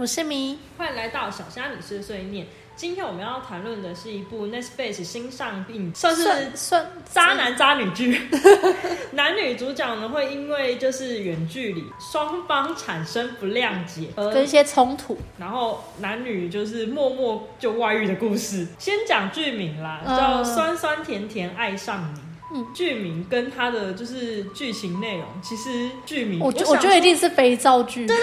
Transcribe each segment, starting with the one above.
我是咪，欢迎来到小虾米碎碎念。今天我们要谈论的是一部 Netflix 新上映，算是算算渣男渣女剧。男女主角呢会因为就是远距离，双方产生不谅解，而跟一些冲突，然后男女就是默默就外遇的故事。先讲剧名啦，嗯叫《酸酸甜甜爱上你》。嗯。剧名跟它的就是剧情内容，其实剧名我觉我觉得一定是肥皂剧，对，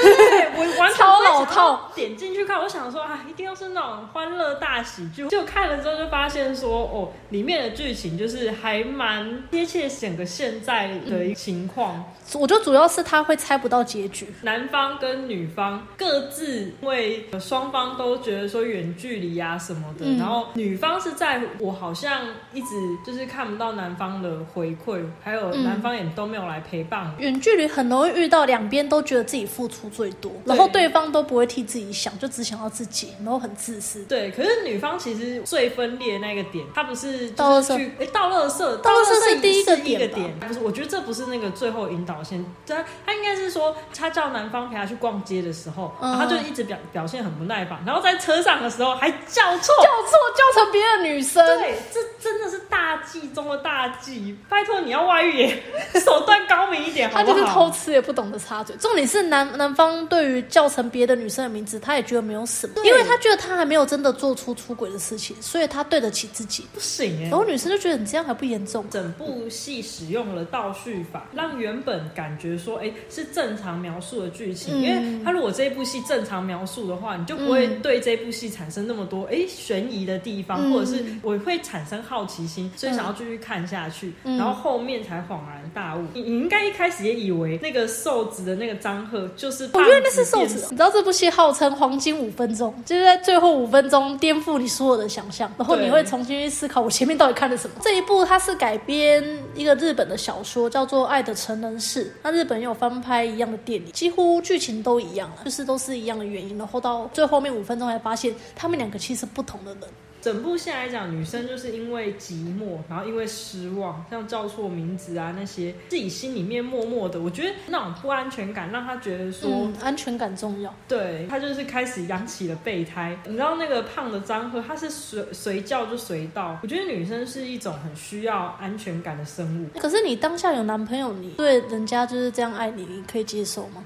我完全超不会想要老套。点进去看，我想说啊，一定要是那种欢乐大喜剧。就看了之后就发现说，哦，里面的剧情就是还蛮贴切整个现在的一情况。我觉得主要是他会猜不到结局，男方跟女方各自因为双方都觉得说远距离啊什么的，嗯。然后女方是在我好像一直就是看不到男方的回馈，还有嗯男方也都没有来陪伴我。远距离很容易遇到两边都觉得自己付出最多，然后对方都不会替自己想，就只想要自己，然后很自私。对，可是女方其实最分裂的那个点，她不是到垃圾就是去哎倒垃圾，倒垃圾是第一个点，不是？我觉得这不是那个最后引导线，她她应该是说，她叫男方陪她去逛街的时候，她就一直表表现很不耐烦，然后在车上的时候还叫错。叫错叫成别的女生，对，这真的是大忌中的大忌！拜托你要外遇也 手段高明。一点，好他？就是偷吃也不懂得插嘴。重点是男男方对于叫成别的女生的名字，他也觉得没有什么，对因为他觉得他还没有真的做出出轨的事情，所以他对得起自己。不行哎然。后女生就觉得你这样还不严重，整部戏使用了倒叙法，让原本感觉说，哎，是正常描述的剧情。嗯因为他如果这一部戏正常描述的话，你就不会对这部戏产生那么多哎悬疑的地方，嗯或者是我会产生好奇心，所以想要继续看下去。嗯然后后面才恍然大悟，你你应该一开始也以为那个瘦子的那个张赫就是我觉得那是瘦子。你知道这部戏号称黄金五分钟，就是在最后五分钟颠覆你所有的想象，然后你会重新去思考我前面到底看了什么。这一部它是改编一个日本的小说，叫做《爱的成人式》，那日本也有翻拍一样的电影，几乎剧情都一样了，就是都是一样的原因，然后到最后面五分钟才发现他们两个其实不同的人。整部戏来讲，女生就是因为寂寞，然后因为失望，像叫错名字啊那些，自己心里面默默的，我觉得那种不安全感，让她觉得说，嗯，安全感重要。对她就是开始养起了备胎。你知道那个胖的张赫，他是随随叫就随到，我觉得女生是一种很需要安全感的生物。可是你当下有男朋友，你对人家就是这样爱你，你可以接受吗？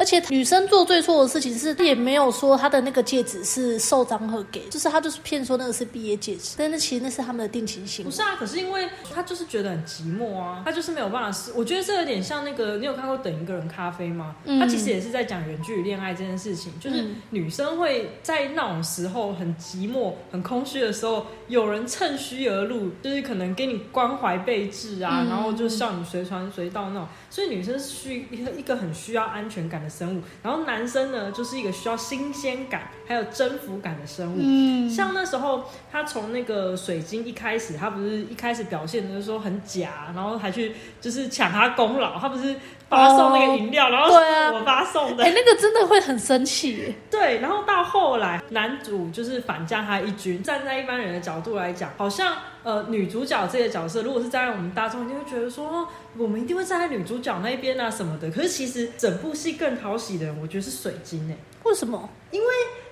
而且女生做最错的事情是，也没有说她的那个戒指是受张赫给，就是她就是骗说那个是毕业戒指，但那其实那是他们的定情信物。不是啊，可是因为她就是觉得很寂寞啊，她就是没有办法试。我觉得这有点像那个，你有看过《等一个人咖啡》吗？嗯它其实也是在讲远距离恋爱这件事情，就是嗯女生会在那种时候很寂寞、很空虚的时候，有人趁虚而入，就是可能给你关怀备至啊，嗯然后就笑你随传随到那种。所以女生是需一个一个很需要安全感的生物，然后男生呢就是一个需要新鲜感还有征服感的生物。嗯，像那时候他从那个水晶一开始，他不是一开始表现的就是说很假，然后还去就是抢他功劳，他不是发送那个饮料，然后是我发送的，哎、那个真的会很生气。对，然后到后来男主就是反将他一军，站在一般人的角度来讲，好像呃女主角这个角色，如果是站在我们大众，一定会觉得说。哦我们一定会站在女主角那一边啊什么的，可是其实整部戏更讨喜的人，我觉得是水晶诶、为什么？因为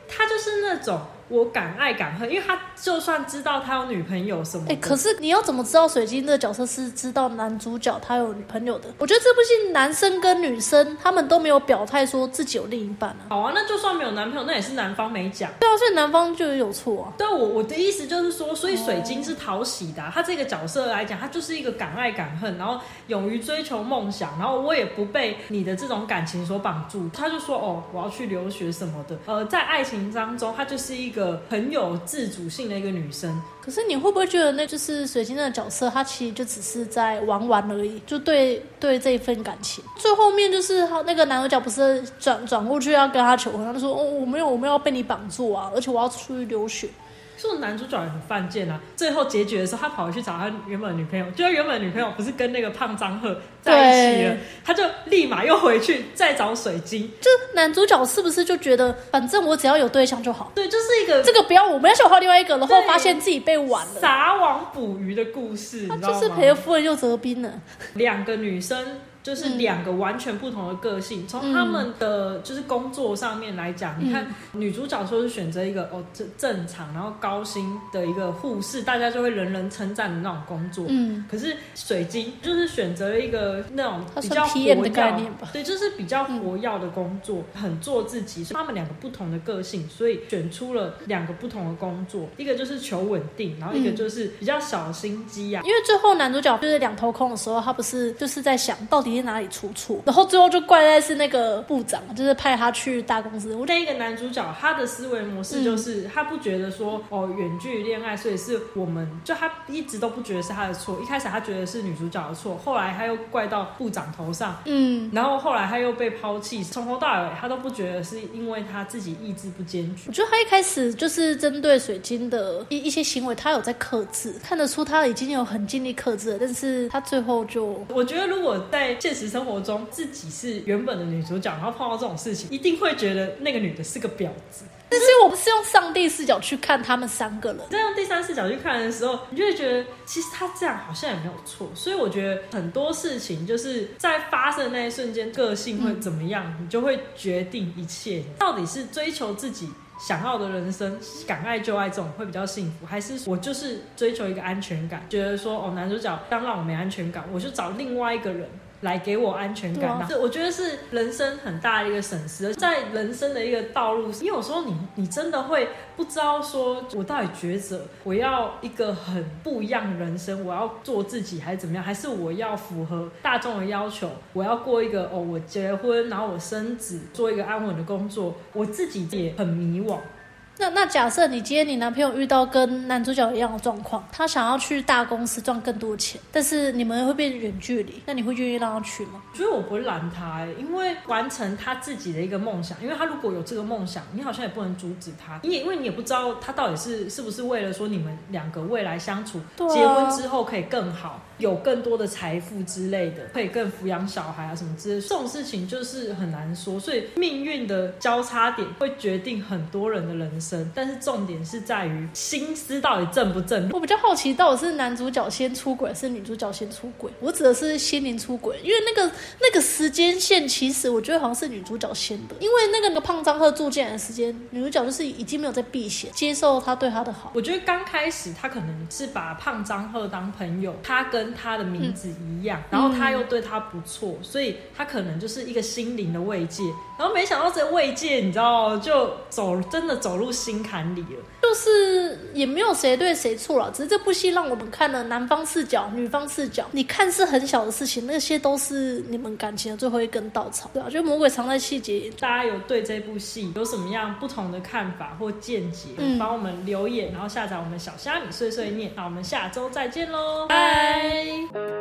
他就是那种我敢爱敢恨，因为他就算知道他有女朋友什么的，哎、可是你要怎么知道水晶这个角色是知道男主角他有女朋友的？我觉得这部戏男生跟女生他们都没有表态说自己有另一半啊。好啊，那就算没有男朋友，那也是男方没讲。对啊，所以男方就有错啊。对我我的意思就是说，所以水晶是讨喜的啊、他这个角色来讲，他就是一个敢爱敢恨，然后勇于追求梦想，然后我也不被你的这种感情所绑住。他就说哦，我要去留学什么的。呃，在爱情当中，她就是一个很有自主性的一个女生。可是你会不会觉得那就是水晶那个角色，她其实就只是在玩玩而已，就对对这一份感情。最后面就是他那个男主角不是转转过去要跟她求婚，他就说哦我没有我没有被你绑住啊，而且我要出去流血。说男主角也很犯贱啊！最后结局的时候，他跑回去找他原本的女朋友，就他原本的女朋友不是跟那个胖张赫在一起了，他就立马又回去再找水晶。就男主角是不是就觉得反正我只要有对象就好？对，就是一个这个不要我们要想换另外一个，然后对发现自己被玩了。撒网捕鱼的故事？他就是赔了夫人又折兵了。两个女生。就是两个完全不同的个性。从他们的就是工作上面来讲，你看女主角说是选择一个哦正正常然后高薪的一个护士，大家就会人人称赞的那种工作。嗯，可是水晶就是选择了一个那种比较活跃吧，对，就是比较活跃的工作，很做自己。是他们两个不同的个性，所以选出了两个不同的工作，一个就是求稳定，然后一个就是比较小心机啊。因为最后男主角就是两头空的时候，他不是就是在想到底是哪里出错，然后最后就怪在是那个部长，就是派他去大公司。我那一个男主角他的思维模式就是他不觉得说哦远距离恋爱，所以是我们就他一直都不觉得是他的错。一开始他觉得是女主角的错，后来他又怪到部长头上，嗯，然后后来他又被抛弃，从头到尾他都不觉得是因为他自己意志不坚决。我觉得他一开始就是针对水晶的一一些行为，他有在克制，看得出他已经有很尽力克制了，但是他最后就，我觉得如果在现实生活中自己是原本的女主角，然后碰到这种事情，一定会觉得那个女的是个婊子。但是我们是用上帝视角去看他们三个人，在用第三视角去看的时候，你就会觉得其实他这样好像也没有错。所以我觉得很多事情就是在发生的那一瞬间，个性会怎么样，你就会决定一切。到底是追求自己想要的人生，敢爱就爱这种会比较幸福，还是我就是追求一个安全感，觉得说哦男主角刚让我没安全感，我就找另外一个人。来给我安全感，是我觉得是人生很大的一个损失，在人生的一个道路，因为有时候你你真的会不知道说，我到底抉择我要一个很不一样的人生，我要做自己还是怎么样，还是我要符合大众的要求，我要过一个哦，我结婚，然后我生子，做一个安稳的工作，我自己也很迷惘。那那假设你今天你男朋友遇到跟男主角一样的状况，他想要去大公司赚更多钱，但是你们会变远距离，那你会愿意让他去吗？所以我不会拦他，因为完成他自己的一个梦想，因为他如果有这个梦想，你好像也不能阻止他，你也因为你也不知道他到底是是不是为了说你们两个未来相处，结婚之后可以更好。有更多的财富之类的，可以更抚养小孩啊什么之类，这种事情就是很难说。所以命运的交叉点会决定很多人的人生，但是重点是在于心思到底正不正。我比较好奇，到底是男主角先出轨，是女主角先出轨？我指的是心灵出轨，因为那个那个时间线，其实我觉得好像是女主角先的，因为那个那个胖张赫住进来的时间，女主角就是已经没有在避嫌，接受他对她的好。我觉得刚开始他可能是把胖张赫当朋友，他跟他的名字一样，然后他又对他不错，所以他可能就是一个心灵的慰藉。然后没想到这慰藉，你知道，就走真的走入心坎里了。就是也没有谁对谁错了，只是这部戏让我们看了男方视角、女方视角。你看是很小的事情，那些都是你们感情的最后一根稻草，对啊，就魔鬼藏在细节。大家有对这部戏有什么样不同的看法或见解？嗯，帮我们留言，然后下载我们小虾米碎碎念。那我们下周再见喽，拜。Bye.